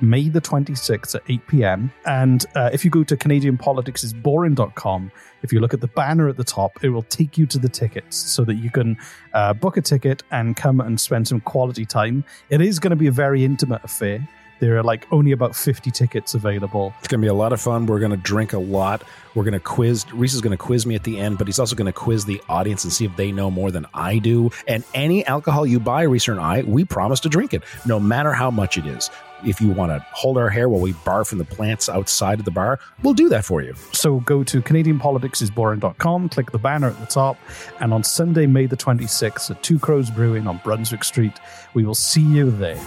May the 26th at 8 p.m. And uh, if you go to CanadianPoliticsIsBoring.com, if you look at the banner at the top, it will take you to the tickets so that you can uh, book a ticket and come and spend some quality time. It is going to be a very intimate affair. There are like only about 50 tickets available. It's going to be a lot of fun. We're going to drink a lot. We're going to quiz. Reese is going to quiz me at the end, but he's also going to quiz the audience and see if they know more than I do. And any alcohol you buy, Reese and I, we promise to drink it, no matter how much it is. If you want to hold our hair while we barf from the plants outside of the bar, we'll do that for you. So go to CanadianPoliticsIsBoring.com, click the banner at the top, and on Sunday, May the 26th at Two Crows Brewing on Brunswick Street, we will see you there.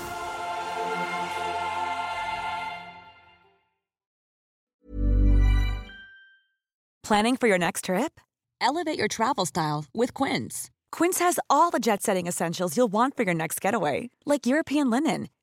Planning for your next trip? Elevate your travel style with Quince. Quince has all the jet setting essentials you'll want for your next getaway, like European linen,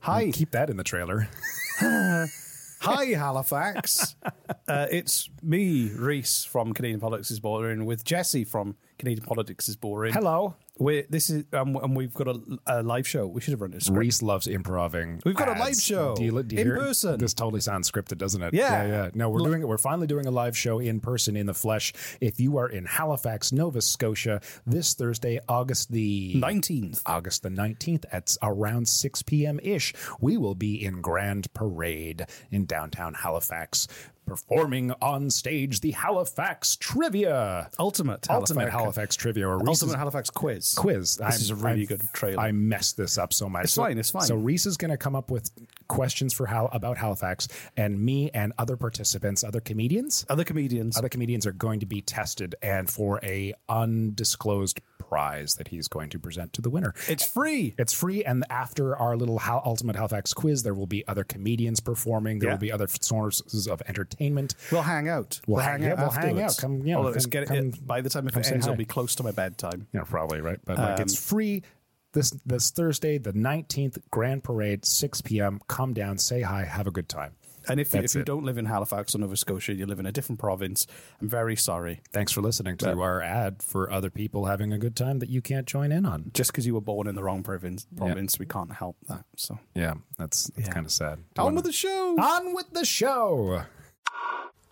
Hi. Keep that in the trailer. Hi, Halifax. uh, it's me, Reese from Canadian Politics is Boring, with Jesse from Canadian Politics is Boring. Hello. We're, this is um, and we've got a, a live show. We should have run this. Reese loves improving. We've got a live show Do you, do you in hear it? person. This totally sounds scripted, doesn't it? Yeah. yeah, yeah. No, we're Look- doing it. We're finally doing a live show in person, in the flesh. If you are in Halifax, Nova Scotia, this Thursday, August the 19th. August the 19th at around 6 p.m. ish, we will be in Grand Parade in downtown Halifax, performing on stage the Halifax Trivia. Ultimate Ultimate Halifax. Halifax Trivia. Or Reese's- Ultimate Halifax quiz. quiz. This is a really good trailer. I messed this up so much. It's So- fine, it's fine. So Reese is going to come up with questions for Hal about Halifax, and me and other participants, other comedians, Other comedians. other comedians are going to be tested, and for a undisclosed prize that he's going to present to the winner. it's free. It's free, and after our little Hal- Ultimate Halifax quiz, there will be other comedians performing. There Yeah. will be other sources of entertainment. We'll hang out. We'll hang- yeah, we'll hang out. Come, you know, Although come- get it, by the time it come say ends, it'll be close to my bedtime. Yeah, probably right. But like, it's Um, free this this Thursday, the nineteenth, Grand Parade, six p.m. Come down, say hi, have a good time. And if, you- if you it. don't live in Halifax or Nova Scotia, you live in a different province, I'm very sorry. Thanks for listening to Yeah. our ad for other people having a good time that you can't join in on. Just because you were born in the wrong province, province we can't help that. So Yeah, that's that's Yeah. kind of sad. Do on wanna- with the show. on with the show.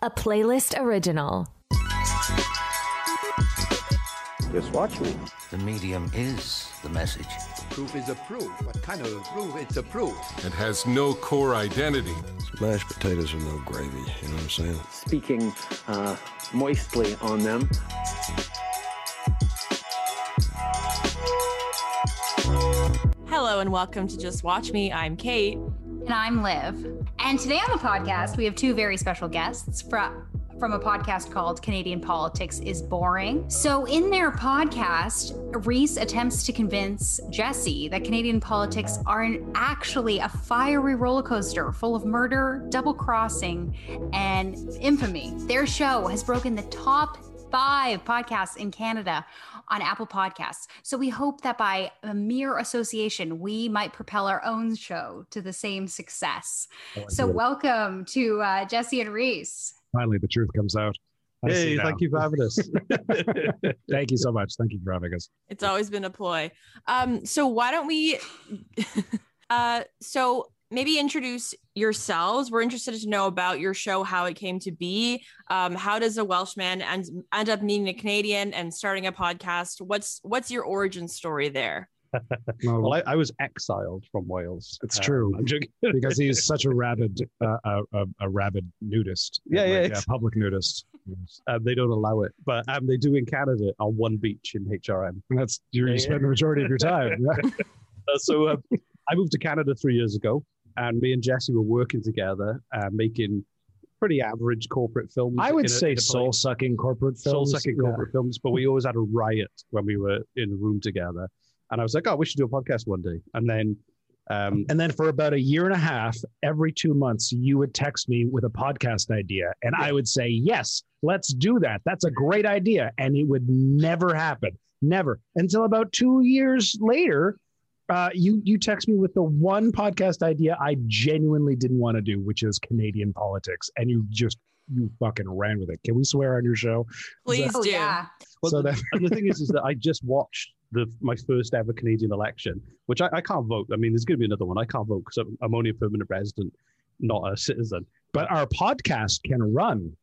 A playlist original. Just watch me. The medium is the message. Proof is a proof. What kind of a proof? It's a proof. It has no core identity. Mashed potatoes are no gravy, you know what I'm saying? speaking uh, moistly on them. Hello and welcome to Just Watch Me. I'm Kate. And I'm Liv. And today on the podcast, we have two very special guests from from a podcast called Canadian Politics is Boring. So, in their podcast, Reese attempts to convince Jesse that Canadian politics are actually a fiery roller coaster full of murder, double crossing, and infamy. Their show has broken the top five podcasts in Canada on Apple Podcasts. So we hope that by a mere association, we might propel our own show to the same success. So welcome to uh, Jesse and Reese. Finally, the truth comes out. I Hey, thank you for having us. Thank you so much. Thank you for having us. It's always been a ploy. Um, so why don't we Uh, so maybe introduce yourselves. We're interested to know about your show, how it came to be. Um, how does a Welshman end, end up meeting a Canadian and starting a podcast? What's what's your origin story there? Well, I, I, was exiled from Wales. It's uh, true because he's such a rabid, uh, a, a, a, rabid nudist. Yeah, yeah, like, yeah public nudist. um, they don't allow it, but um, they do in Canada on one beach in HRM. And that's you yeah, spend yeah. the majority of your time. uh, so uh, I moved to Canada three years ago, and me and Jesse were working together, uh, making pretty average corporate films. I would say soul sucking corporate films. Soul sucking corporate films, but we always had a riot when we were in the room together. And I was like, oh, we should do a podcast one day. And then, um, and then for about a year and a half, every two months, you would text me with a podcast idea, and yeah. I would say, yes, let's do that. That's a great idea, and it would never happen, never until about two years later. Uh, you you text me with the one podcast idea I genuinely didn't want to do, which is Canadian politics, and you just you fucking ran with it. Can we swear on your show? Please that, do. Yeah. Well, so the, the thing is, is that I just watched the my first ever Canadian election, which I, I can't vote. I mean, there's going to be another one. I can't vote because I'm, I'm only a permanent resident, not a citizen. But our podcast can run.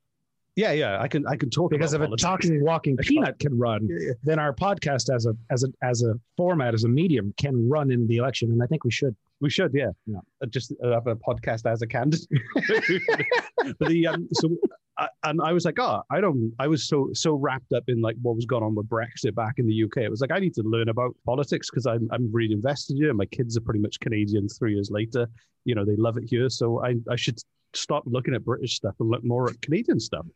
Yeah, yeah, I can I can talk because if politics. a talking walking peanut can run, yeah, yeah. then our podcast as a as a as a format as a medium can run in the election, and I think we should. We should, yeah, yeah. Uh, just have a podcast as a candidate. but the um, so I, and I was like, oh, I don't. I was so so wrapped up in like what was going on with Brexit back in the UK. It was like I need to learn about politics because I'm I'm really invested here. My kids are pretty much Canadian. Three years later, you know, they love it here. So I I should stop looking at British stuff and look more at Canadian stuff.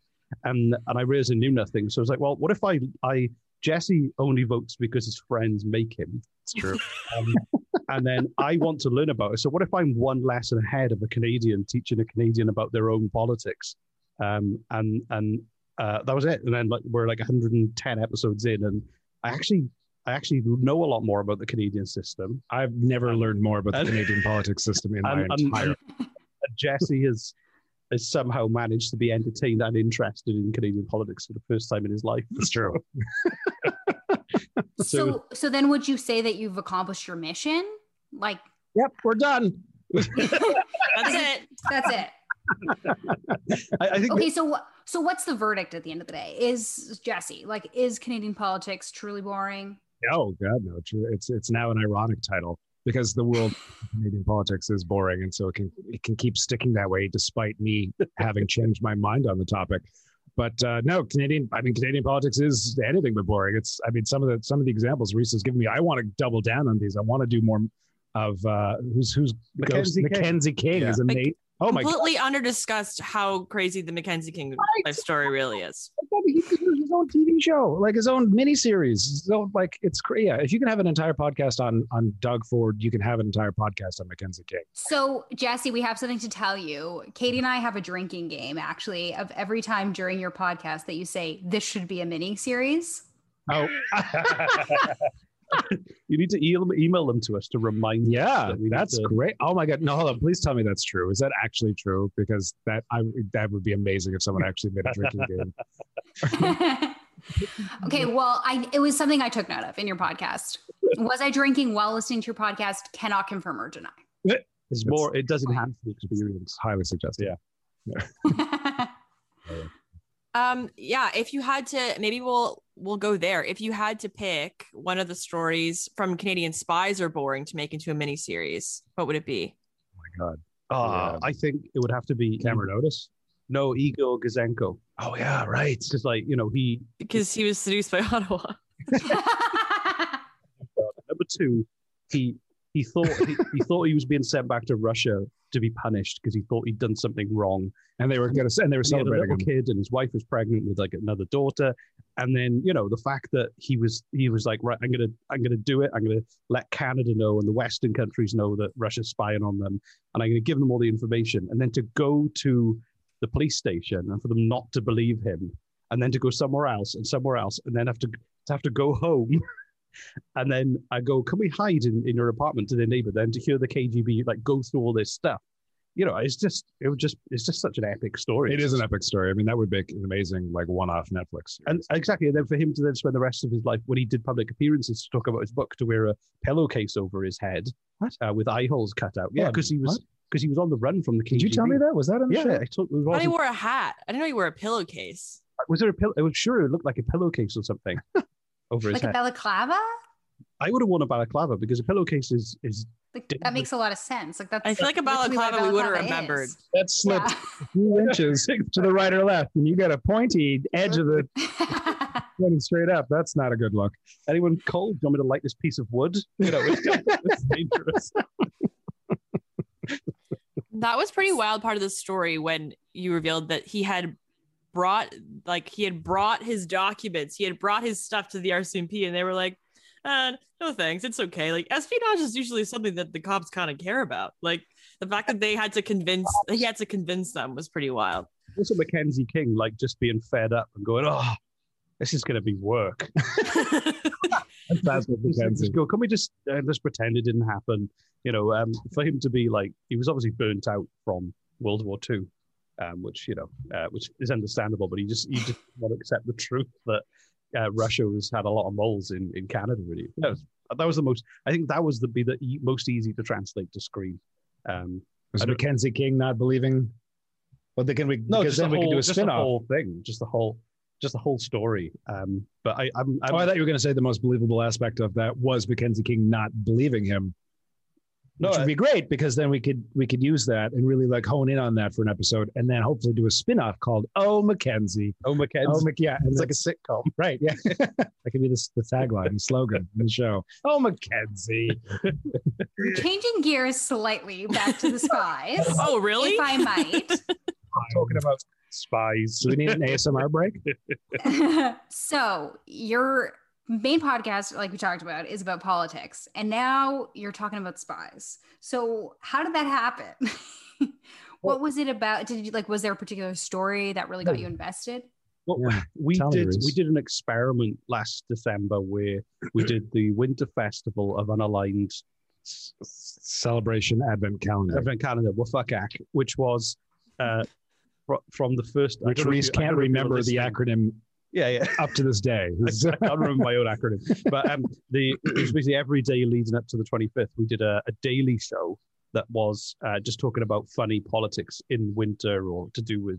And and I realized I knew nothing. So I was like, well, what if I I Jesse only votes because his friends make him. It's true. Um, and then I want to learn about it. So what if I'm one lesson ahead of a Canadian teaching a Canadian about their own politics? Um, and and uh, that was it. And then like we're like 110 episodes in, and I actually I actually know a lot more about the Canadian system. I've never learned more about the and, Canadian politics system in and, my entire. And, Jesse has has somehow managed to be entertained and interested in Canadian politics for the first time in his life. That's true. so, so, so then would you say that you've accomplished your mission? Like, yep, we're done. That's it. That's it. I, I think okay, so so what's the verdict at the end of the day? Is Jesse like is Canadian politics truly boring? Oh God, no! It's it's now an ironic title because the world Canadian politics is boring, and so it can it can keep sticking that way despite me having changed my mind on the topic. But uh, no, Canadian. I mean, Canadian politics is anything but boring. It's. I mean, some of the some of the examples Reese has given me. I want to double down on these. I want to do more of uh, who's who's Mackenzie King, Mackenzie King yeah. is amazing. Oh my completely God. under discussed how crazy the Mackenzie King right. life story really is. He could do his own TV show, like his own miniseries. So like it's crazy. Yeah, if you can have an entire podcast on on Doug Ford, you can have an entire podcast on Mackenzie King. So Jesse, we have something to tell you. Katie and I have a drinking game actually of every time during your podcast that you say this should be a mini series. Oh. you need to email, email them to us to remind yeah that that's to... great. Oh my god. No hold on. Please tell me that's true. Is that actually true? Because that i that would be amazing if someone actually made a drinking game. Okay well i it was something i took note of in your podcast. Was i drinking while listening to your podcast? Cannot confirm or deny. It's more it does enhance the experience. Highly suggested yeah, yeah. Um yeah if you had to maybe we'll we'll go there. If you had to pick one of the stories from Canadian Spies are boring to make into a mini series, what would it be? Oh my god. Uh, yeah. I think it would have to be Cameron Otis. No, Igor Gouzenko. Oh yeah, right. Because like you know he because he was seduced by Ottawa. Number two, he he thought he, he thought he was being sent back to Russia to be punished because he thought he'd done something wrong. And they were going to, and they were celebrating a little kid, and his wife was pregnant with like another daughter. And then you know the fact that he was he was like, right, I'm gonna I'm gonna do it. I'm gonna let Canada know and the Western countries know that Russia's spying on them, and I'm gonna give them all the information. And then to go to the police station and for them not to believe him, and then to go somewhere else and somewhere else, and then have to to have to go home. and then I go, can we hide in, in your apartment to the neighbor? Then to hear the KGB like go through all this stuff you know, it's just it was just it's just such an epic story. It is an epic story. I mean, that would make an amazing like one-off Netflix. And exactly, and then for him to then spend the rest of his life when he did public appearances to talk about his book to wear a pillowcase over his head uh, with eye holes cut out. Yeah, because he was because he was on the run from the KGB. Did you tell me that? Was that in the yeah, show? I told, it I thought he wore a hat. I didn't know he wore a pillowcase. was there a pillow? I was sure it looked like a pillowcase or something over his Like a head. balaclava? I would have worn a balaclava because a pillowcase is is Like, that makes a lot of sense. Like that's. I feel like a literally balaclava we would have balaclava remembered. is. That slipped a few inches to the right or left, and you got a pointy edge of the pointing straight up. That's not a good look. anyone cold? Do you want me to light this piece of wood? You know, it's, it's dangerous. That was pretty wild part of the story when you revealed that he had brought like he had brought his documents, he had brought his stuff to the RCMP and they were like, uh, no thanks, it's okay. Like espionage is usually something that the cops kind of care about. Like the fact that they had to convince he had to convince them was pretty wild. Also, Mackenzie King like just being fed up and going, oh, this is going to be work. That's what Just- Mackenzie. go, can we just uh, just pretend it didn't happen? You know, um, for him to be like, he was obviously burnt out from World War II, um, which you know, uh, which is understandable. But he just he just want to accept the truth that uh, Russia has had a lot of moles in in Canada. Really, that was that was the most. I think that was the be the e- most easy to translate to screen. Um, Was Mackenzie King not believing? Well, they can we no, because then the we can do a just spin-off. whole thing, just the whole, just the whole story. Um, but I, I'm, I'm oh, I thought you were going to say the most believable aspect of that was Mackenzie King not believing him. No, which would I- be great because then we could we could use that and really like hone in on that for an episode, and then hopefully do a spin-off called "Oh Mackenzie." Oh Mackenzie. Oh, Mc- yeah, and it's like a sitcom. right. Yeah, that could be the, the tagline, the slogan in the show. Oh, Mackenzie. Changing gears slightly back to the spies. Oh, really? If I might. talking about spies. Do we need an ASMR break? so your main podcast, like we talked about, is about politics, and now you're talking about spies. So how did that happen? what was it about? Did you like? Was there a particular story that really got you invested? Well, Yeah, we did we did an experiment last December where we did the Winter Festival of Unaligned s- Celebration Advent Calendar. Advent Calendar, Wafakak, which was uh, fr- from the first. I Which don't know if Reese can't don't know if you were remember the acronym Yeah, yeah. up to this day. I can't remember my own acronym, but um, the it was basically every day leading up to the 25th, we did a, a daily show that was uh, just talking about funny politics in winter or to do with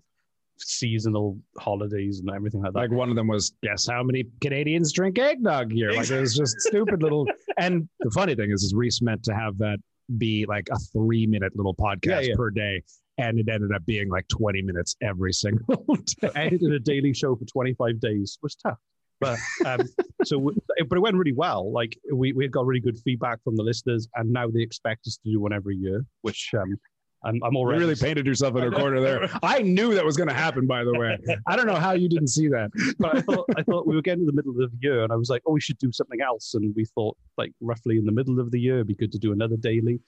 seasonal holidays and everything like that. Like one of them was, guess how many Canadians drink eggnog here? Like it was just stupid little. And the funny thing is, is Reese meant to have that be like a three minute little podcast Yeah, yeah. per day. And it ended up being like 20 minutes every single day. edited a daily show for 25 days was tough. But um, so, we- but it went really well. Like we we got really good feedback from the listeners, and now they expect us to do one every year, which um, I'm, I'm You already really painted yourself in a corner there. I knew that was going to happen, by the way. I don't know how you didn't see that. but I thought I thought we were getting to the middle of the year, and I was like, oh, we should do something else. And we thought, like, roughly in the middle of the year, it'd be good to do another daily.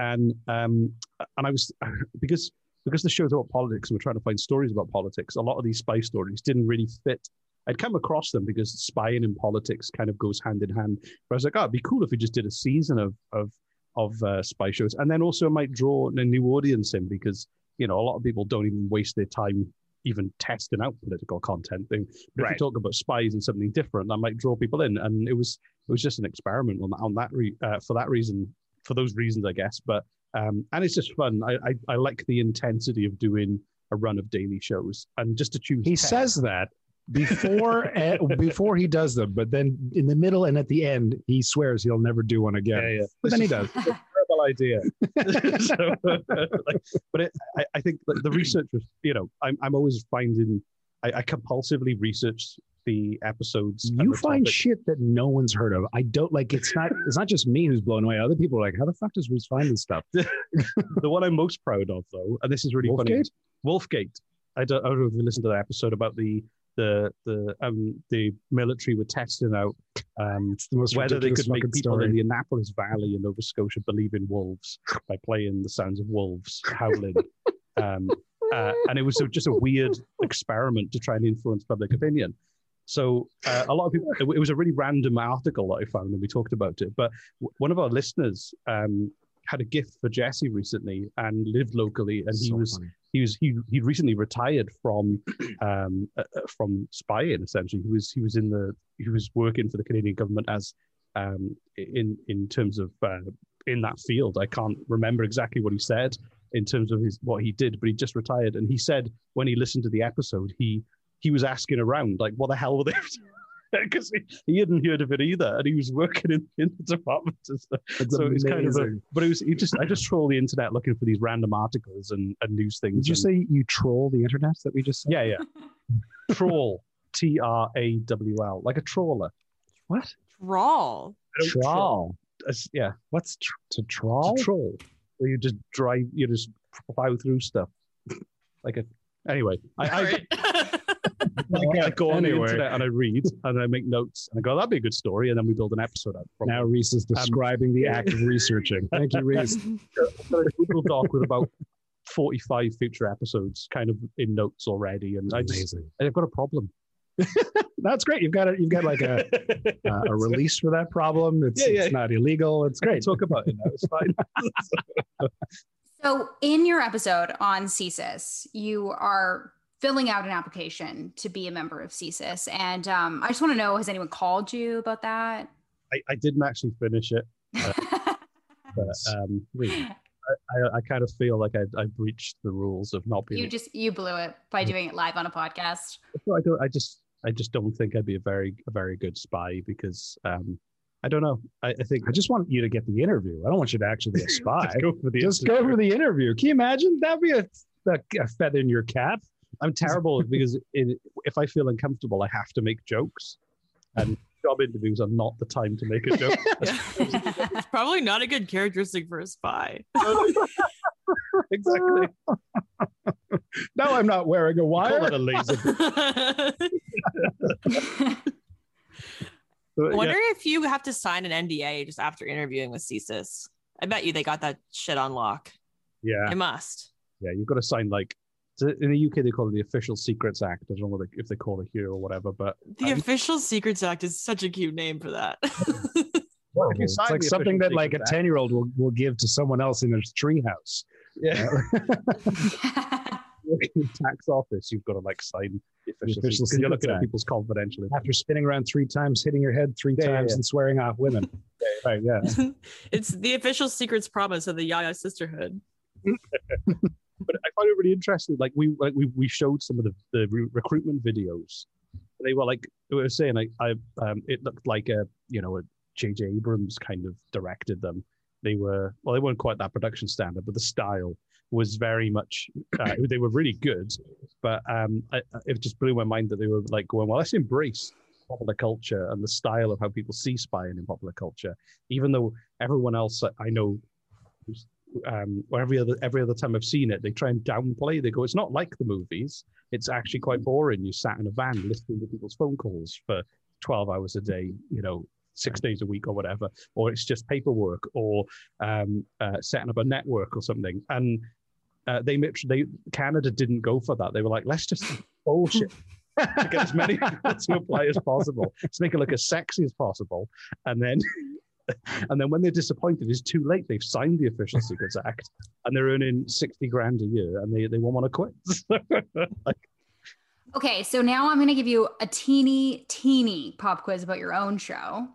And um, and I was because because the show's about politics, and we're trying to find stories about politics. A lot of these spy stories didn't really fit. I'd come across them because spying and politics kind of goes hand in hand. But I was like, oh, it'd be cool if we just did a season of of of uh, spy shows, and then also might draw a new audience in because you know a lot of people don't even waste their time even testing out political content. They, but if you talk about spies and something different, that might draw people in. And it was it was just an experiment on on that re, uh, for that reason, for those reasons, I guess. But um, and it's just fun. I, I I like the intensity of doing a run of daily shows and just to choose. He 10. says that before eh, before he does them, but then in the middle and at the end, he swears he'll never do one again. Yeah, yeah. But then he does. terrible idea. so, like, but it, I, I think the research was, you know, I'm, I'm always finding, I, I compulsively research the episodes. You find topics. shit that no one's heard of. I don't like. It's not. It's not just me who's blown away. Other people are like, "How the fuck does Reese find this stuff?" the one I'm most proud of, though, and this is really funny. Wolfgate? Wolfgate. I don't, I don't know if you listened to that episode about the the the um the military were testing out um the most whether they could make people story. in the Annapolis Valley in Nova Scotia believe in wolves by playing the sounds of wolves howling. um, uh, and it was just a weird experiment to try and influence public opinion. So uh, a lot of people, it, it was a really random article that I found, and we talked about it. But w- one of our listeners um, had a gift for Jesse recently and lived locally, and he was funny. he was he he recently retired from um uh, uh, from spying. Essentially, he was he was in the he was working for the Canadian government as um in in terms of uh, in that field. I can't remember exactly what he said in terms of his what he did, but he just retired, and he said when he listened to the episode, he he was asking around like, "What the hell were they?" Because he, he hadn't heard of it either, and he was working in, in the department. And stuff. That's so it's kind of a, but it was he just I just troll the internet looking for these random articles and, and news things. Did you and- say you troll the internet that we just said? Yeah, yeah. troll, T R A W L, like a trawler. What? Trawl. I Trawl. Yeah, What's tr- to trawl? It's a troll. Where you just drive, you just plow through stuff. like a. Anyway, I, I, I, I go on the Anyway. internet and I read and I make notes and I go, that'd be a good story, and then we build an episode out. From Now. Reese is describing the act of researching. Thank you, Reese. I've got a Google Doc with about forty-five future episodes, kind of in notes already, and I just Amazing. I've got a problem. That's great. You've got a, you've got like a uh, a release for that problem. It's, Yeah, yeah. it's not illegal. It's great. talk about it now. It's fine. So, in your episode on CSIS, you are filling out an application to be a member of CSIS. And um, I just want to know has anyone called you about that? I, I didn't actually finish it, uh, but um, I, I, I kind of feel like I, I breached the rules of not being. You just you blew it by doing it live on a podcast. No, I don't. I just. I just don't think I'd be a very, a very good spy because um, I don't know. I, I think I just want you to get the interview. I don't want you to actually be a spy. Just go for the Just interview. go for the interview. Can you imagine? That'd be a, a, a feather in your cap. I'm terrible because it, if I feel uncomfortable, I have to make jokes, and job interviews are not the time to make a joke. it's probably not a good characteristic for a spy. exactly. No, I'm not wearing a Call wire. that a laser. But, I wonder yeah, if you have to sign an NDA just after interviewing with CSIS. I bet you they got that shit on lock. yeah, They must. yeah. You've got to sign like so in the UK they call it the Official Secrets Act. I don't know what they, if they call it here or whatever, but The um, Official Secrets Act is such a cute name for that. if you It's like something that like a 10 year old will, will give to someone else in their treehouse. yeah. Working in tax office, you've got to like sign the official, Official secrets. You're looking at Act. people's confidential. After spinning around three times, hitting your head three Yeah, yeah, times, yeah. and swearing off women. Right, yeah. it's the official secrets promise of the Ya-Ya sisterhood. But I find it really interesting. Like we like we, we showed some of the, the re- recruitment videos. They were like they were saying like I um it looked like a you know a J.J. Abrams kind of directed them. They were well they weren't quite that production standard, but the style was very much uh, they were really good. But um I, it just blew my mind that they were like going well let's embrace popular culture and the style of how people see spying in popular culture, even though everyone else I- know um, or every other every other time I've seen it, they try and downplay. They go, "It's not like the movies. It's actually quite boring. You sat in a van listening to people's phone calls for twelve hours a day, you know, six days a week or whatever, or it's just paperwork or um, uh, setting up a network or something." And uh, they they Canada didn't go for that. They were like, "Let's just bullshit." to get as many people to apply as possible, to make it look as sexy as possible, and then and then when they're disappointed, it's too late. They've signed the Official Secrets Act and they're earning 60 grand a year and they, they won't want to quit. like, Okay, so now I'm going to give you a teeny, teeny pop quiz about your own show.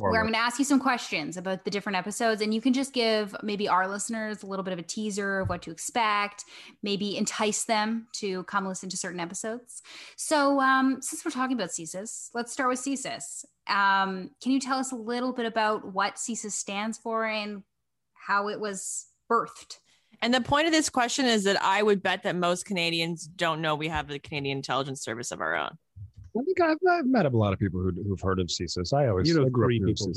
Fail. where I'm going to ask you some questions about the different episodes, and you can just give maybe our listeners a little bit of a teaser of what to expect, maybe entice them to come listen to certain episodes. So, um, since we're talking about CSIS, let's start with CSIS. Um, can you tell us a little bit about what CSIS stands for and how it was birthed? And the point of this question is that I would bet that most Canadians don't know we have the Canadian Intelligence Service of our own. I think I've, I've met a lot of people who, who've heard of CSIS. I always You know I three people.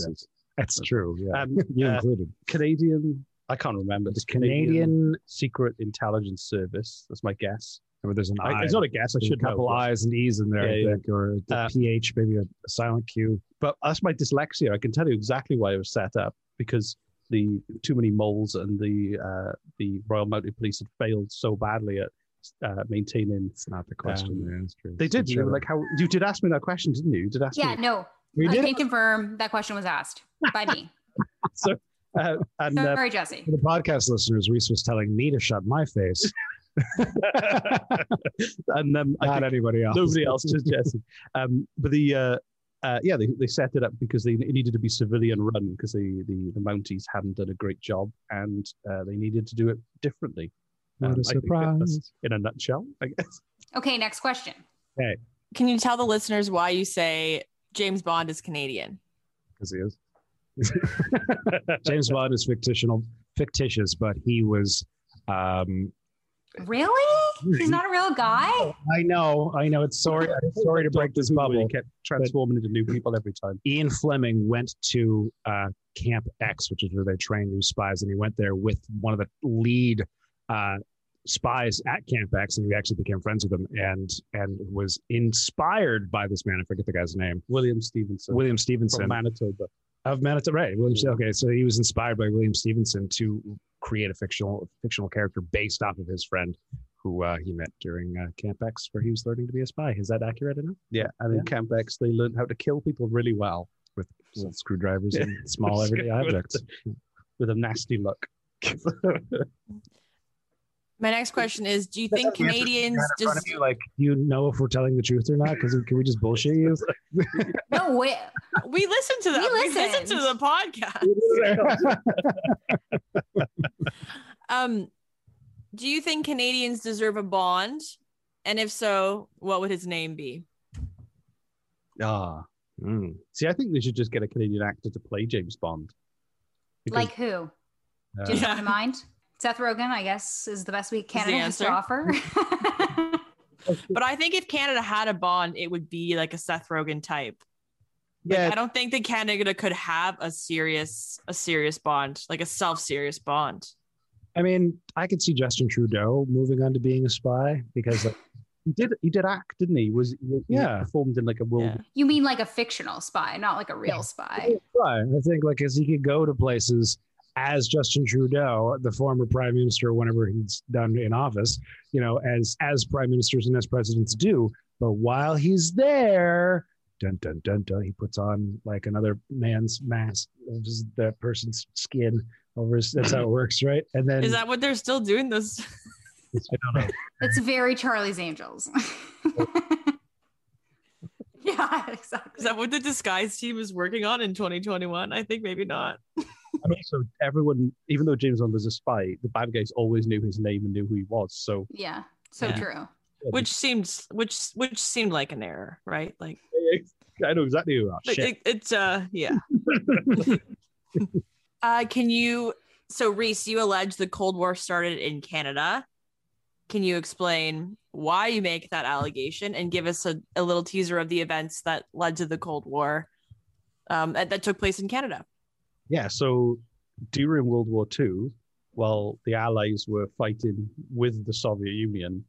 That's true. Yeah, Um, you uh, included. Canadian, I can't remember. The It's Canadian- Secret Intelligence Service. That's my guess. But there's an I- I. it's not a guess. I should a couple know. I's and E's in there, Yeah, I yeah. think, or the Uh, PH, maybe a, a silent Q. But that's my dyslexia. I can tell you exactly why it was set up because the too many moles and the uh, the Royal Mounted Police had failed so badly at uh, maintaining. It's not the question. Um, yeah. They did. You were like how you did ask me that question, didn't you? You did ask Yeah, me. no, We I did? can confirm that question was asked by me. So Uh, and uh, Sorry, Jesse. For the podcast listeners, Reese was telling me to shut my face. and um, I Not anybody else. Nobody else, just Jesse. Um, but the uh, uh, yeah, they, they set it up because they it needed to be civilian run because the, the the Mounties hadn't done a great job and uh, they needed to do it differently. What a I think that's surprise. In a nutshell, I guess. Okay, next question. Okay, Can you tell the listeners why you say James Bond is Canadian? because he is. James Bond is fictional, fictitious, but he was. Um, Really? He's not a real guy? I know, I know. It's sorry, I'm sorry to break this bubble. He kept transforming into new people every time. Ian Fleming went to uh, Camp X, which is where they train new spies, and he went there with one of the lead uh, spies at Camp X, and he actually became friends with him, and and was inspired by this man. I forget the guy's name. William Stephenson. William Stephenson from Manitoba. of Manitoba, right? William. Okay, so he was inspired by William Stephenson to create a fictional fictional character based off of his friend, who uh, he met during uh, Camp X, where he was learning to be a spy. Is that accurate enough? Yeah, and in Camp X, they learned how to kill people really well with screwdrivers and small everyday objects. with a nasty look. My next question is: Do you think Canadians Right in front of just you, like, do you know if we're telling the truth or not? Because can we just bullshit you? No, wait. we listen to that? We We listen to the podcast. um, do you think Canadians deserve a Bond? And if so, what would his name be? Ah, Mm. see, I think they should just get a Canadian actor to play James Bond. Because, Like who? uh, Do you have in mind? Seth Rogen, I guess, is the best we Canada has to offer. But I think if Canada had a Bond, it would be like a Seth Rogen type. yeah, I don't think that Canada could have a serious, a serious Bond, like a self-serious Bond. I mean, I could see Justin Trudeau moving on to being a spy because, like, he did. He did act, didn't he? Was he, he Yeah. performed in like a world? Yeah. you mean like a fictional spy, not like a real spy. right. I think like as he could go to places as Justin Trudeau, the former prime minister, whenever he's done in office, you know, as as prime ministers and as presidents do. But while he's there, dun dun dun dun, he puts on like another man's mask, of that person's skin over his. That's how it works, right? And then Is that what they're still doing? This I don't know. It's very Charlie's Angels. yeah, exactly. is that what the disguise team is working on in 2021? I think maybe not. And also, everyone, even though James Bond was a spy, the bad guys always knew his name and knew who he was. So Yeah, so Yeah. true. Which seemed which which seemed like an error, right? Like, I know exactly who. Like shit. it, it's uh yeah. uh can you so Reese, you allege the Cold War started in Canada. Can you explain why you make that allegation and give us a, a little teaser of the events that led to the Cold War um, that, that took place in Canada? Yeah, so during World War II, while the Allies were fighting with the Soviet Union,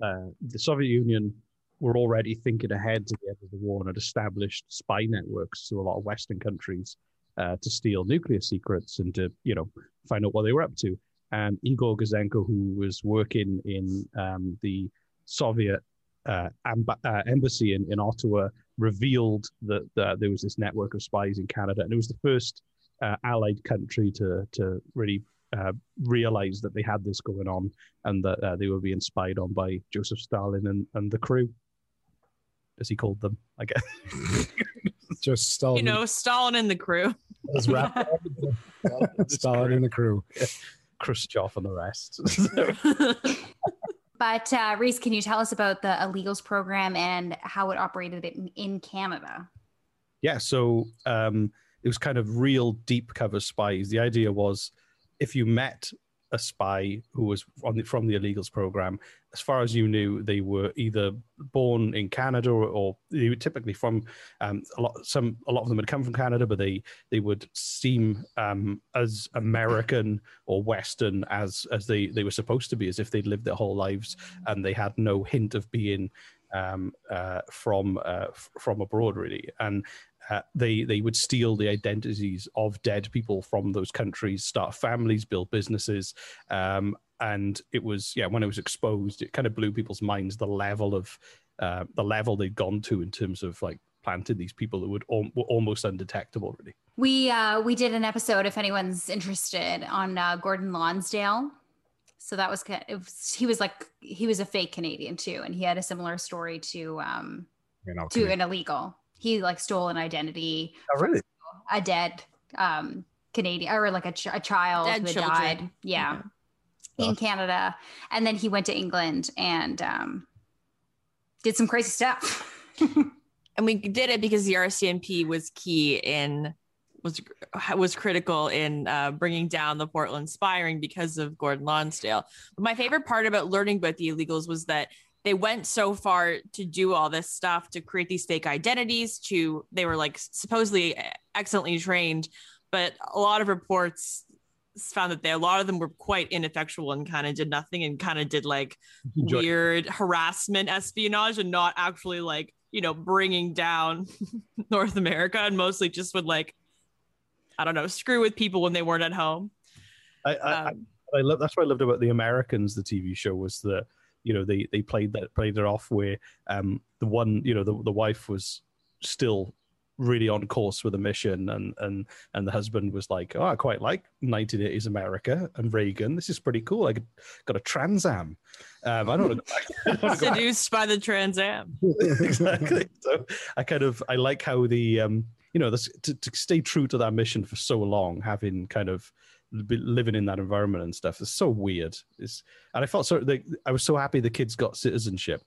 uh, the Soviet Union were already thinking ahead to the end of the war and had established spy networks to a lot of Western countries uh, to steal nuclear secrets and to, you know, find out what they were up to. And Igor Gouzenko, who was working in um, the Soviet uh, amb- uh, embassy in, in Ottawa, revealed that uh, there was this network of spies in Canada, and it was the first uh, allied country to to really uh, realize that they had this going on and that uh, they were being spied on by Joseph Stalin and, and the crew, as he called them, I guess. Just Stalin. You know, Stalin and the crew. Let's wrap it up. Stalin and the crew. Khrushchev and the rest. But uh, Reese, can you tell us about the illegals program and how it operated in, in Canada? Yeah, so um, it was kind of real deep cover spies. The idea was if you met a spy who was the, from the illegals program, as far as you knew, they were either born in Canada or, or they were typically from um, a lot. Some a lot of them had come from Canada, but they they would seem um, as American or Western as as they they were supposed to be, as if they'd lived their whole lives and they had no hint of being um, uh, from uh, from abroad, really. And uh, they they would steal the identities of dead people from those countries, start families, build businesses, um, and it was yeah when it was exposed, it kind of blew people's minds the level of uh, the level they'd gone to in terms of like planted these people that would al- were almost undetectable, really. We uh, we did an episode, if anyone's interested, on uh, Gordon Lonsdale. So that was, it was he was like he was a fake Canadian too, and he had a similar story to um You know, to an illegal. He like stole an identity, Oh, really? a dead um Canadian or like a, ch- a child Dead who had children. died. Yeah. In Canada. And then he went to England and um did some crazy stuff. and we did it because the RCMP was key in was was critical in uh, bringing down the Portland spy ring because of Gordon Lonsdale. But my favorite part about learning about the illegals was that they went so far to do all this stuff to create these fake identities. To they were like supposedly excellently trained, but a lot of reports found that they a lot of them were quite ineffectual and kind of did nothing and kind of did like Enjoy- weird harassment espionage and not actually like you know bringing down north america and mostly just would like i don't know screw with people when they weren't at home I, I, I, um, I love that's what I loved about the Americans, the TV show, was that you know they they played that played it off where um the one you know the the wife was still really on course with the mission and and and the husband was like oh i quite like 1980s america and reagan. This is pretty cool. I got a trans am. Um i don't to seduced by the trans am. Exactly. So I kind of I like how the um you know this, to to stay true to that mission for so long, having kind of living in that environment and stuff is so weird. It's and I felt so I was so happy the kids got citizenship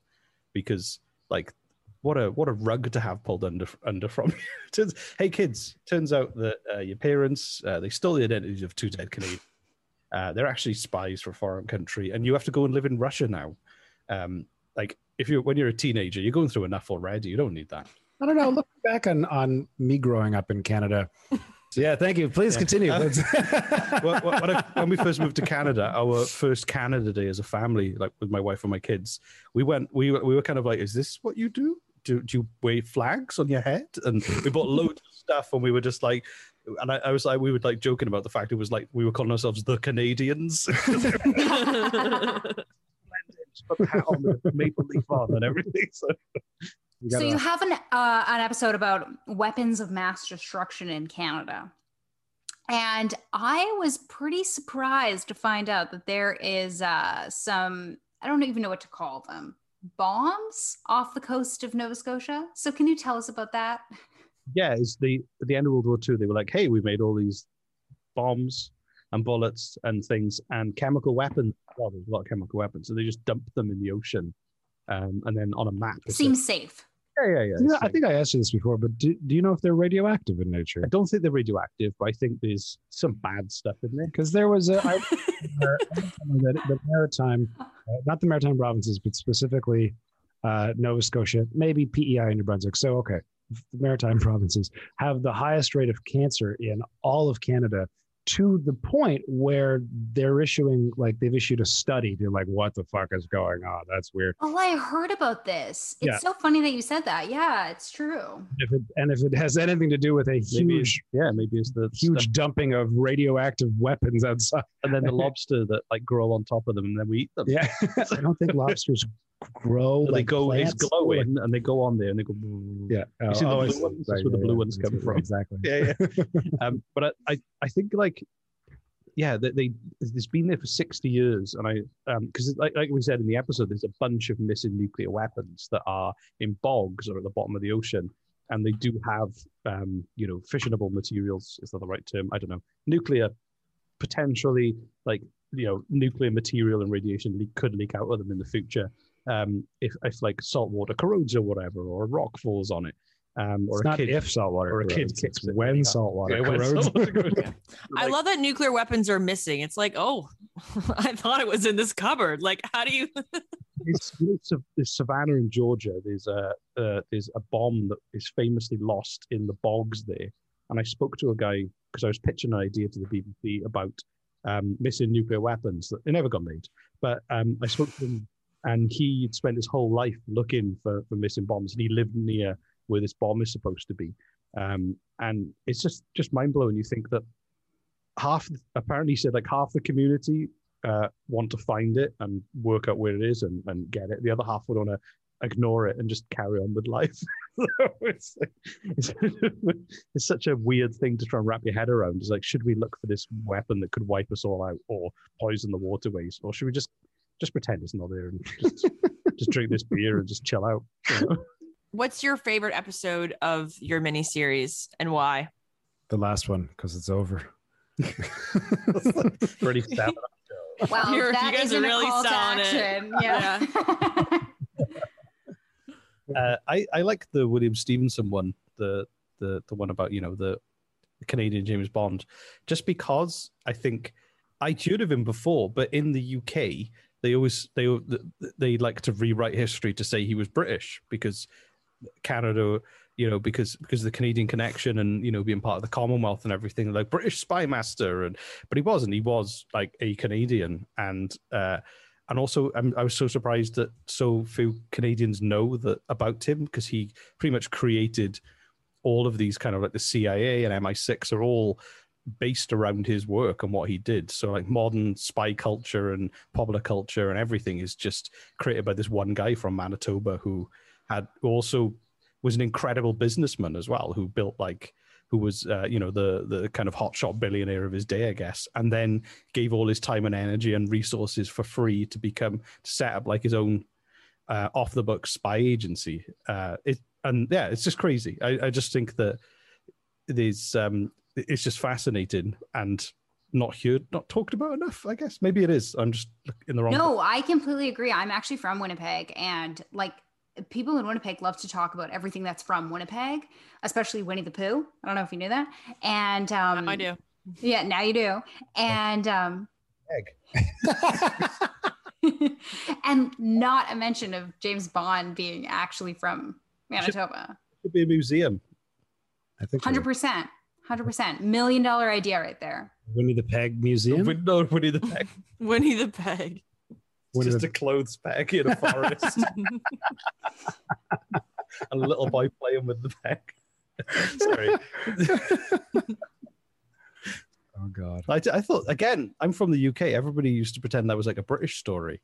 because like what a what a rug to have pulled under under from. Hey kids, turns out that uh, your parents uh, they stole the identities of two dead Canadians. Uh, they're actually spies for a foreign country, and you have to go and live in Russia now. Um, like if you when you're a teenager, you're going through enough already. You don't need that. I don't know. Looking back on on me growing up in Canada. So yeah, thank you. Please Yeah. continue. Uh, Let's- when, when, I, when we first moved to Canada, our first Canada Day as a family, like with my wife and my kids, we went. We were- we were kind of like, "Is this what you do? Do, do you wave flags on your head?" And we bought loads of stuff, and we were just like, and I, I was like, we were like joking about the fact it was like we were calling ourselves the Canadians. Put the hat on the maple leaf on and everything. So, So you have an uh, an episode about weapons of mass destruction in Canada. And I was pretty surprised to find out that there is uh, some, I don't even know what to call them, bombs off the coast of Nova Scotia. So can you tell us about that? yeah, it's the at the end of World War II, they were like, hey, we've made all these bombs and bullets and things and chemical weapons. Well, there's a lot of chemical weapons, so they just dumped them in the ocean, um, and then on a map. Seems said- safe. yeah, yeah, yeah. You know, it's I think I asked you this before, but do, do you know if they're radioactive in nature? I don't think they're radioactive, but I think there's some bad stuff in there. Because there was a I, the, the maritime, uh, not the maritime provinces, but specifically uh, Nova Scotia, maybe PEI and New Brunswick. So okay, the maritime provinces have the highest rate of cancer in all of Canada. To the point where they're issuing, like, they've issued a study. They're like, "What the fuck is going on? That's weird." Oh, I heard about this. It's Yeah. so funny that you said that. Yeah, it's true. If it, and if it has anything to do with a Maybe huge, yeah, maybe it's the huge stuff- dumping of radioactive weapons outside, and then the lobster that like grow on top of them, and then we eat them. Yeah, I don't think lobsters grow. So they like go, it's glowing, and they go on there, and they go. Yeah. You see the Oh, blue see. ones? That's where the blue yeah. ones come from. Exactly. yeah, yeah. um, but I, I, I think like, yeah, they, they it's been there for sixty years, and I, um, because like like we said in the episode, there's a bunch of missing nuclear weapons that are in bogs or at the bottom of the ocean, and they do have, um, you know, fissionable materials. Is that the right term? I don't know. Nuclear, potentially like you know, nuclear material and radiation leak, could leak out of them in the future. Um, if if like salt water corrodes or whatever, or a rock falls on it. Um, or It's a not kid, if saltwater or a kid kicks it. when Yeah. saltwater Yeah, when corrodes. saltwater corrodes. i love that nuclear weapons are missing it's like oh i thought it was in this cupboard like how do you it's, it's, a, it's Savannah in Georgia. There's a uh, there's a bomb that is famously lost in the bogs there. And I spoke to a guy because I was pitching an idea to the BBC about um, missing nuclear weapons. That They never got made, but um, I spoke to him, and he'd spent his whole life looking for, for missing bombs, and he lived near where this bomb is supposed to be. Um, and it's just just mind blowing. You think that half apparently he said like half the community uh, want to find it and work out where it is and, and get it. The other half would want to ignore it and just carry on with life. it's, like, it's, it's such a weird thing to try and wrap your head around. It's like, should we look for this weapon that could wipe us all out, or poison the waterways, or should we just just pretend it's not there and just just drink this beer and just chill out? You know? What's your favorite episode of your mini series and why? The last one because it's over. Pretty sad. Wow, You're- you guys are isn't really a call to selling it. action. Yeah. Uh, I I like the William Stephenson one, the the the one about you know the, the Canadian James Bond, just because I think I'd heard of him before, but in the UK they always they they like to rewrite history to say he was British because Canada, you know, because because of the Canadian connection and you know being part of the Commonwealth and everything, like British spy master, and but he wasn't. He was like a Canadian, and uh, and also I'm, I was so surprised that so few Canadians know that about him because he pretty much created all of these kind of like the CIA and MI6 are all based around his work and what he did. So like modern spy culture and popular culture and everything is just created by this one guy from Manitoba who had also was an incredible businessman as well, who built like who was uh, you know the the kind of hotshot billionaire of his day, I guess, and then gave all his time and energy and resources for free to become to set up like his own uh, off the book spy agency. Uh, it and yeah, it's just crazy. I, I just think that there's um, it's just fascinating and not heard, not talked about enough. I guess maybe it is. I'm just in the wrong. No, I completely agree. I'm actually from Winnipeg, and like people in Winnipeg love to talk about everything that's from Winnipeg, especially Winnie the Pooh. I don't know if you knew that. And um, I do. Yeah, now you do. And um, and not a mention of James Bond being actually from Manitoba. it should be a museum. I think Hundred percent, hundred percent, million dollar idea right there. Winnie the Peg Museum. Win- no, Winnie the Peg. Winnie the Peg. It's just a clothes peg in a forest. a little boy playing with the peg. Sorry. oh God. I, I thought again. I'm from the UK. Everybody used to pretend that was like a British story,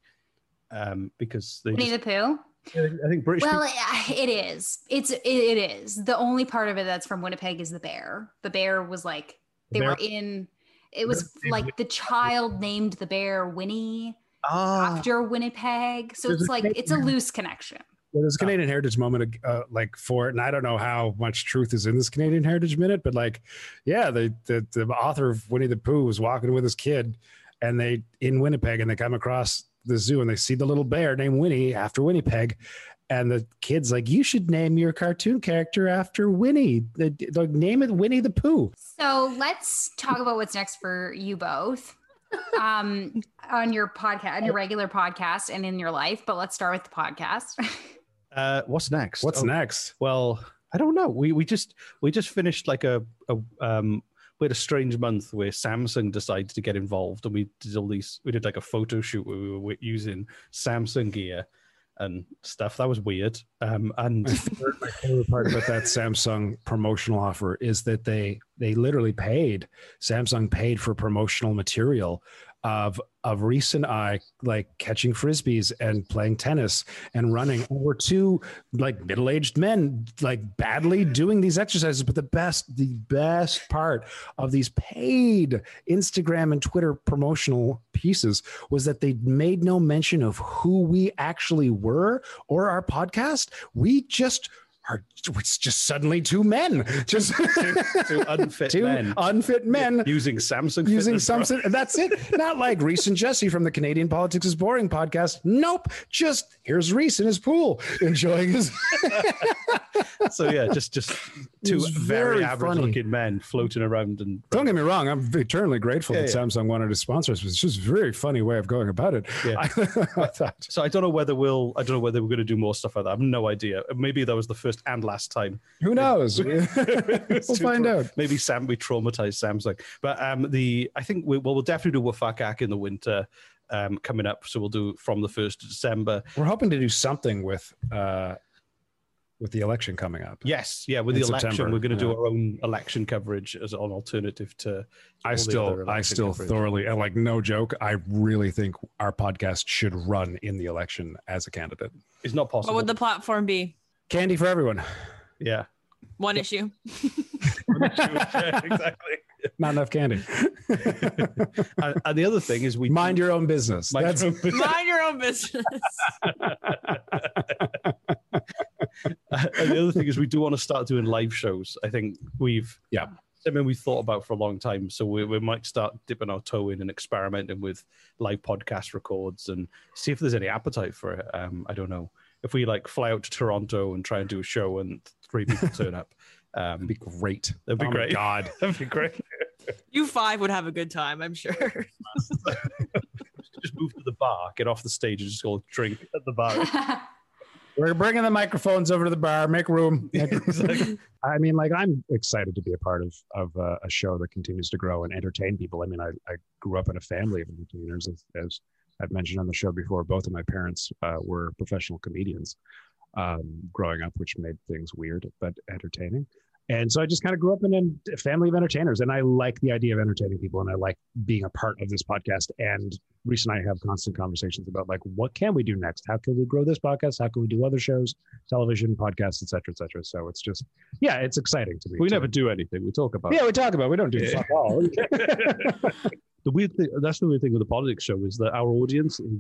um, because they. Winnie Just, the Pooh. I think British. Well, people- it is. It's it, it is. The only part of it that's from Winnipeg is the bear. The bear was like The they were in. It was like the child named the bear Winnie Ah. after Winnipeg. So There's it's a like it's a loose connection. Yeah, there's a Canadian Heritage moment uh, like for it, and I don't know how much truth is in this Canadian Heritage minute, but like, yeah, the, the the author of Winnie the Pooh was walking with his kid, and they in Winnipeg, and they come across the zoo, and they see the little bear named Winnie after Winnipeg, and the kid's like, "You should name your cartoon character after Winnie. The, like, name it Winnie the Pooh." So let's talk about what's next for you both. Um, on your podcast, on your regular podcast, and in your life. But let's start with the podcast. Uh, what's next? What's Oh, next? Well, I don't know. We we just we just finished like a, a um we had a strange month where Samsung decided to get involved, and we did all these. We did like a photo shoot where we were using Samsung gear and stuff. That was weird. Um, and my favorite part about that Samsung promotional offer is that they they literally paid Samsung paid for promotional material of of Reese and I like catching frisbees and playing tennis and running. And we're two like middle aged men like badly doing these exercises. But the best the best part of these paid Instagram and Twitter promotional pieces was that they made no mention of who we actually were or our podcast. We just are it's just suddenly two men, just two unfit two men. unfit men using Samsung using. Samsung. That's it. Not like Reese and Jesse from the Canadian Politics is Boring podcast. Nope. Just here's Reese in his pool enjoying his. so yeah, just just two very, very average funny. looking men floating around and Don't get me wrong. I'm eternally grateful Yeah, that yeah. Samsung wanted to sponsor us. It's just a very funny way of going about it. Yeah. I, I. So I don't know whether we'll. I don't know whether we're going to do more stuff like that. I have no idea. Maybe that was the first and last time. Who knows? We'll find tra- out. Maybe Sam we traumatized Samsung, but um, the I think we well we'll definitely do Wafakak in the winter um coming up. So we'll do from the first of December. We're hoping to do something with uh, with the election coming up. Yes, yeah, with the election, September, we're going to do yeah. our own election coverage as an alternative to. to I still, I still coverage. thoroughly, and like no joke, I really think our podcast should run in the election as a candidate. It's not possible. What would the platform be? Candy for everyone. yeah, One issue. exactly. Not enough candy. and, and the other thing is we Mind your own business. Mind That's your own business. Mind your own business. and the other thing is we do want to start doing live shows. I think we've yeah. something we've thought about for a long time. So we, we might start dipping our toe in and experimenting with live podcast records and see if there's any appetite for it. Um, I don't know if we like fly out to Toronto and try and do a show and three people turn up. Um, be great. That'd be Oh my great. God. that'd be great. You five would have a good time, I'm sure. just move to the bar, get off the stage, and just go drink at the bar. We're bringing the microphones over to the bar. Make room. Exactly. I mean, like I'm excited to be a part of of uh, a show that continues to grow and entertain people. I mean, I, I grew up in a family of entertainers, as, as I've mentioned on the show before. Both of my parents uh, were professional comedians um, growing up, which made things weird but entertaining. And so I just kind of grew up in a family of entertainers, and I like the idea of entertaining people, and I like being a part of this podcast. And Reese and I have constant conversations about like, what can we do next? How can we grow this podcast? How can we do other shows, television, podcasts, et cetera, et cetera. So it's just, yeah, it's exciting to me. we to- never do anything. We talk about. Yeah, we talk about. it. We don't do Yeah. fuck all. the weird thing that's the weird thing with the politics show is that our audience is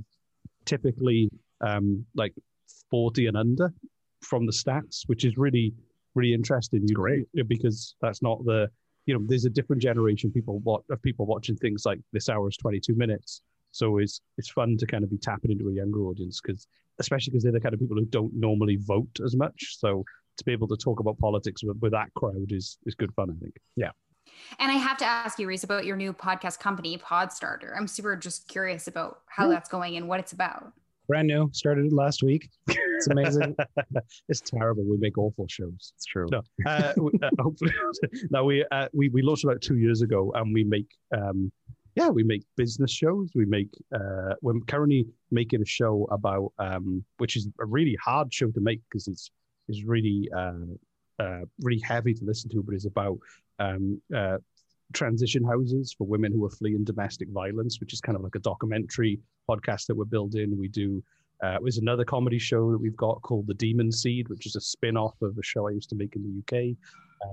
typically um, like 40 and under from the stats which is really really interesting you great. because that's not the you know there's a different generation people what of people watching things like This Hour Has 22 Minutes. So it's it's fun to kind of be tapping into a younger audience because especially because they're the kind of people who don't normally vote as much. So to be able to talk about politics with, with that crowd is is good fun i think. Yeah And I have to ask you, Reese, about your new podcast company, Podstarter. I'm super just curious about how that's going and what it's about. Brand new, started it last week. It's amazing. it's terrible. We make awful shows. It's true. No, uh, we, uh, hopefully, no. We, uh, we we launched about two years ago, and we make um, yeah, we make business shows. We make uh, we're currently making a show about um, which is a really hard show to make because it's it's really uh, uh, really heavy to listen to, but it's about um, uh, transition houses for women who are fleeing domestic violence, which is kind of like a documentary podcast that we're building. We do. Uh, there's another comedy show that we've got called The Demon Seed, which is a spin-off of a show I used to make in the UK,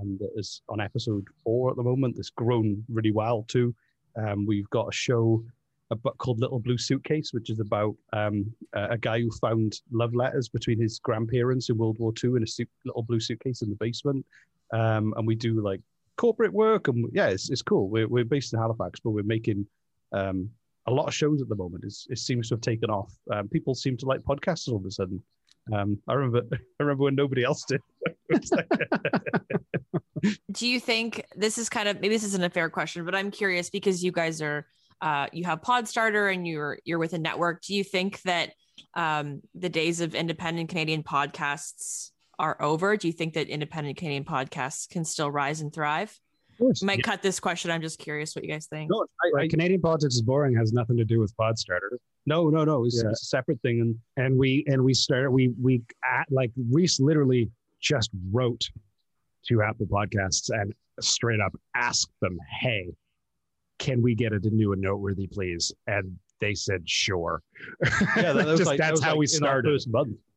and that is on episode four at the moment. It's grown really well too. Um, we've got a show about, called Little Blue Suitcase, which is about um, a, a guy who found love letters between his grandparents in World War II in a little blue suitcase in the basement. Um, and we do like corporate work, and yeah, it's, it's cool. We're, we're based in Halifax, but we're making um, a lot of shows at the moment. It's, it seems to have taken off. Um, people seem to like podcasts all of a sudden. Um, I remember, I remember when nobody else did. Do you think this is kind of maybe this isn't a fair question, but I'm curious because you guys are uh, you have Podstarter and you're you're with a network. Do you think that um, the days of independent Canadian podcasts are over? Do you think that independent Canadian podcasts can still rise and thrive? course. You might cut this question. I'm just curious what you guys think. No, I, Right, I, Canadian politics is boring has nothing to do with Podstarter. no, no, no. It's, Yeah. it's a separate thing, and And we and we started we we at, like Reese literally just wrote to Apple Podcasts and straight up asked them, "Hey, can we get it to new and noteworthy, please?" And they said, "Sure." yeah, that, was Just- like, that that's was how like we started.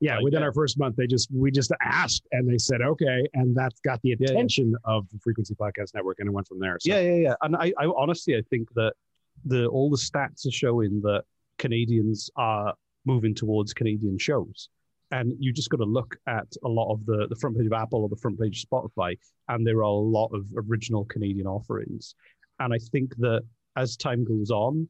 Yeah, Like, within yeah. our first month, they just we just asked, and they said okay, and that's got the yeah. attention of the Frequency Podcast Network, and it went from there. So. Yeah, yeah, yeah. And I, I honestly, I think that the all the stats are showing that Canadians are moving towards Canadian shows. And you just got to look at a lot of the, the front page of Apple or the front page of Spotify, and there are a lot of original Canadian offerings. And I think that as time goes on,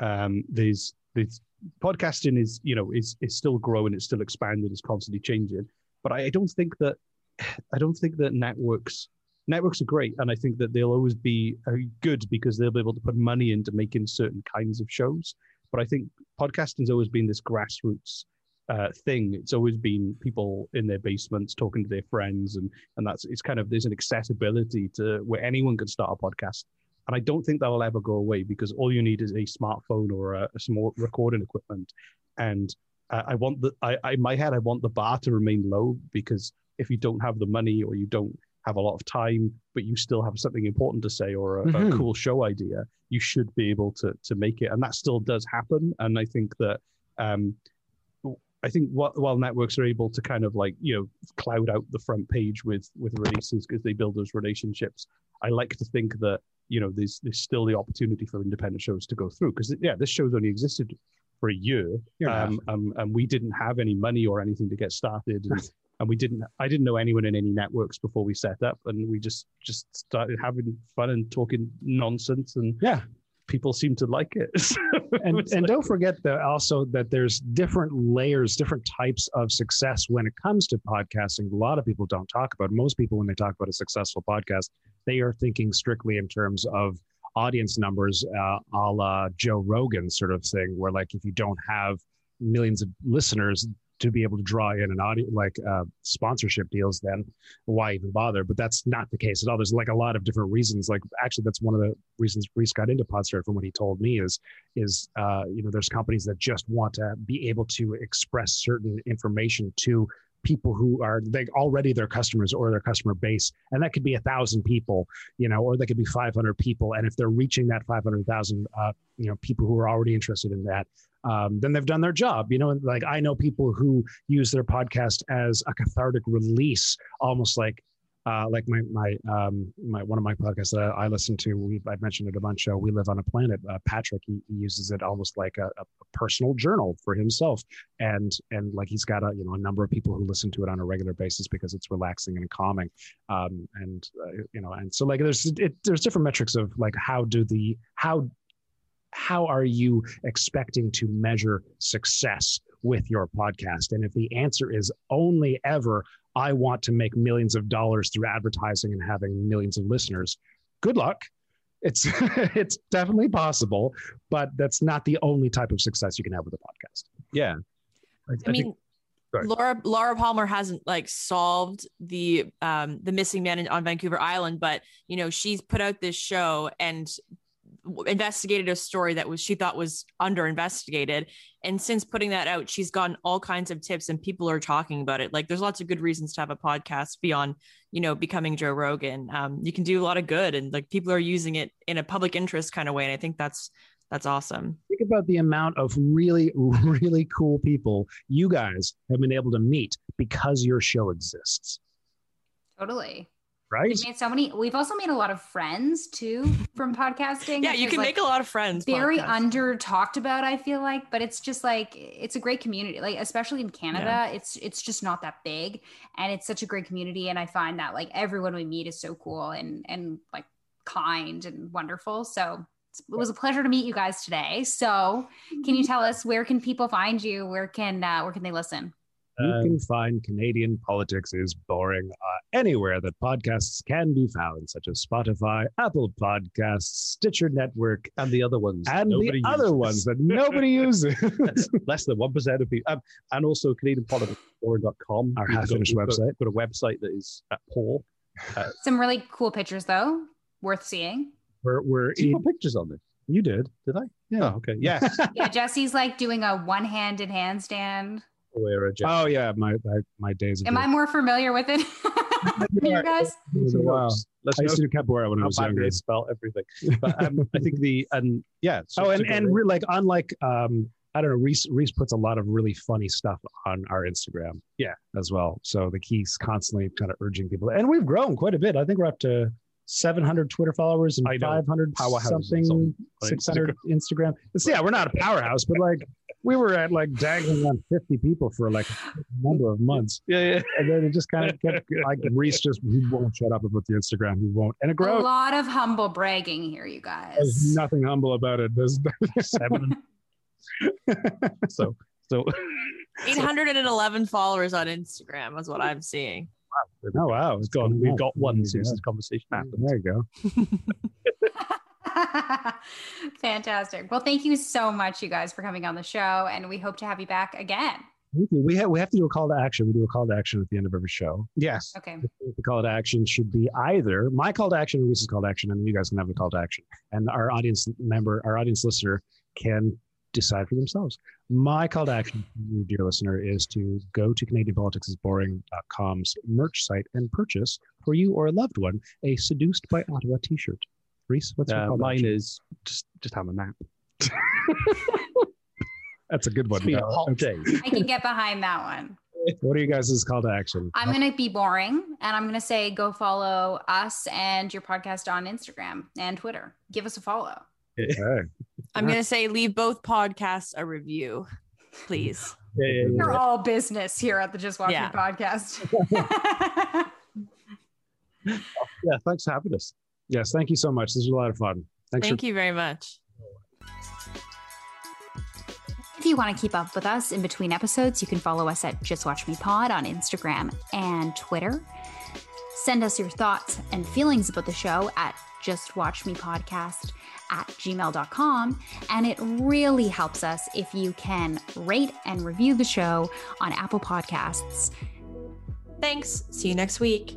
um, there's there's podcasting is you know is is still growing, it's still expanding, it's constantly changing. But I, I don't think that I don't think that networks networks are great, and I think that they'll always be uh, good because they'll be able to put money into making certain kinds of shows. But I think podcasting's always been this grassroots uh, thing. It's always been people in their basements talking to their friends, and and that's it's kind of there's an accessibility to where anyone can start a podcast. And I don't think that'll ever go away because all you need is a smartphone or a, a small recording equipment. And uh, I want the I, I in my head I want the bar to remain low because if you don't have the money or you don't have a lot of time, but you still have something important to say or a, Mhm. a cool show idea, you should be able to to make it, and that still does happen. And I think that um, I think while, while networks are able to kind of like you know cloud out the front page with with releases because they build those relationships, I like to think that you know there's there's still the opportunity for independent shows to go through because yeah, this show's only existed for a year, um, um, and we didn't have any money or anything to get started, and, and we didn't. I didn't know anyone in any networks before we set up, and we just just started having fun and talking nonsense, and yeah, people seem to like it. and and like- don't forget that also that there's different layers, different types of success when it comes to podcasting. A lot of people don't talk about. Most people, when they talk about a successful podcast, they are thinking strictly in terms of audience numbers, uh, a la Joe Rogan sort of thing, where like if you don't have millions of listeners to be able to draw in an audience like uh, sponsorship deals, then why even bother? But that's not the case at all. There's like a lot of different reasons. Like actually, that's one of the reasons Reese got into Podstart from what he told me is is uh, you know there's companies that just want to be able to express certain information to people who are they already their customers or their customer base and that could be a thousand people you know or that could be 500 people and if they're reaching that 500000 uh, you know people who are already interested in that um, then they've done their job you know like i know people who use their podcast as a cathartic release almost like uh, like my my um my one of my podcasts that I, listen to, we I've mentioned it a bunch. Uh, we live on a planet. Uh, Patrick he, he uses it almost like a, a personal journal for himself, and and like he's got a you know a number of people who listen to it on a regular basis because it's relaxing and calming, um, and uh, you know and so like there's it, there's different metrics of like how do the how how are you expecting to measure success with your podcast? And if the answer is only ever, I want to make millions of dollars through advertising and having millions of listeners, good luck. It's it's definitely possible, but that's not the only type of success you can have with a podcast. Yeah. I mean, Sorry. Laura Laura Palmer hasn't like solved the um the missing man in, on Vancouver Island, but you know she's put out this show and w- investigated a story that was she thought was under investigated, and since putting that out, she's gotten all kinds of tips and people are talking about it. Like there's lots of good reasons to have a podcast beyond you know becoming Joe Rogan. Um, you can do a lot of good, and like people are using it in a public interest kind of way, and I think that's that's awesome. Think about the amount of really, really cool people you guys have been able to meet because your show exists, Totally. Right? We've made so many. We've also made a lot of friends too from podcasting. Yeah, you which is, can make a lot of friends. Very podcast. under talked about, I feel like, but it's just like it's a great community. Like especially in Canada, Yeah. it's it's just not that big, and it's such a great community. And I find that like everyone we meet is so cool and and like kind and wonderful. So it was a pleasure to meet you guys today. So can you tell us where can people find you? Where can uh, where can they listen? You Um, can find Canadian politics is boring uh, anywhere that podcasts can be found, such as Spotify, Apple Podcasts, Stitcher Network, and the other ones, and nobody the other ones that nobody uses. That's less than one percent of people, um, and also CanadianPoliticsForum.com, Our We've got- half-finished we've got- website. Got a website that is at Paul. Uh, Some really cool pictures though, worth seeing. we're we're did you put pictures on this. you did. Did I? Yeah. Oh, okay. Yes. Yeah, Jesse's like doing a one-handed handstand. Where, Jeff- Oh yeah, my my, my days. of Am I more familiar with it you guys? It was a while. Let's I used to do capoeira when I was younger. I spell everything. But um, I think the and yeah. so- oh, and so go and there. re- like unlike um, I don't know, Reese Reese puts a lot of really funny stuff on our Instagram. Yeah. as well. So the he's constantly kind of urging people, and we've grown quite a bit. I think we're up to 700 Twitter followers and 500 Powerhouses something, on- on 600 Instagram. It's, yeah, we're not a powerhouse, but like we were at like dangling on 50 people for like a number of months. yeah, yeah. And then it just kind of kept like Reese just he won't shut up about the Instagram. He won't, and it A lot of humble bragging here, you guys. There's nothing humble about it. There's Seven. so so 811 followers on Instagram is what I'm seeing. Oh wow, it's gone. We've got one since go. this conversation happened. There you go. Fantastic. Well, thank you so much, you guys, for coming on the show, and we hope to have you back again. We have we have to do a call to action. We do a call to action at the end of every show. Yes. Okay. The call to action should be either my call to action or Reese's call to action, and you guys can have a call to action. And our audience member, our audience listener, can decide for themselves. My call to action, you, dear listener, is to go to CanadianPoliticsIsBoring.com's merch site and purchase for you or a loved one a Seduced by Ottawa t-shirt. Reese, what's Uh, call to mine action? is just just have a nap. That's a good one. It's been a hot Okay. day. I can get behind that one. What are you guys' call to action? I'm going to be boring and I'm going to say go follow us and your podcast on Instagram and Twitter. Give us a follow. Okay. I'm gonna say leave both podcasts a review, please. You're all business here at the Just Watch Yeah. Podcast. Yeah, thanks for having us. Yes, thank you so much. This was a lot of fun. Thanks Thank for you very much. If you want to keep up with us in between episodes, you can follow us at Just Watch Me Pod on Instagram and Twitter. Send us your thoughts and feelings about the show at Just Watch Me Podcast at gmail.com. And it really helps us if you can rate and review the show on Apple Podcasts. Thanks. See you next week.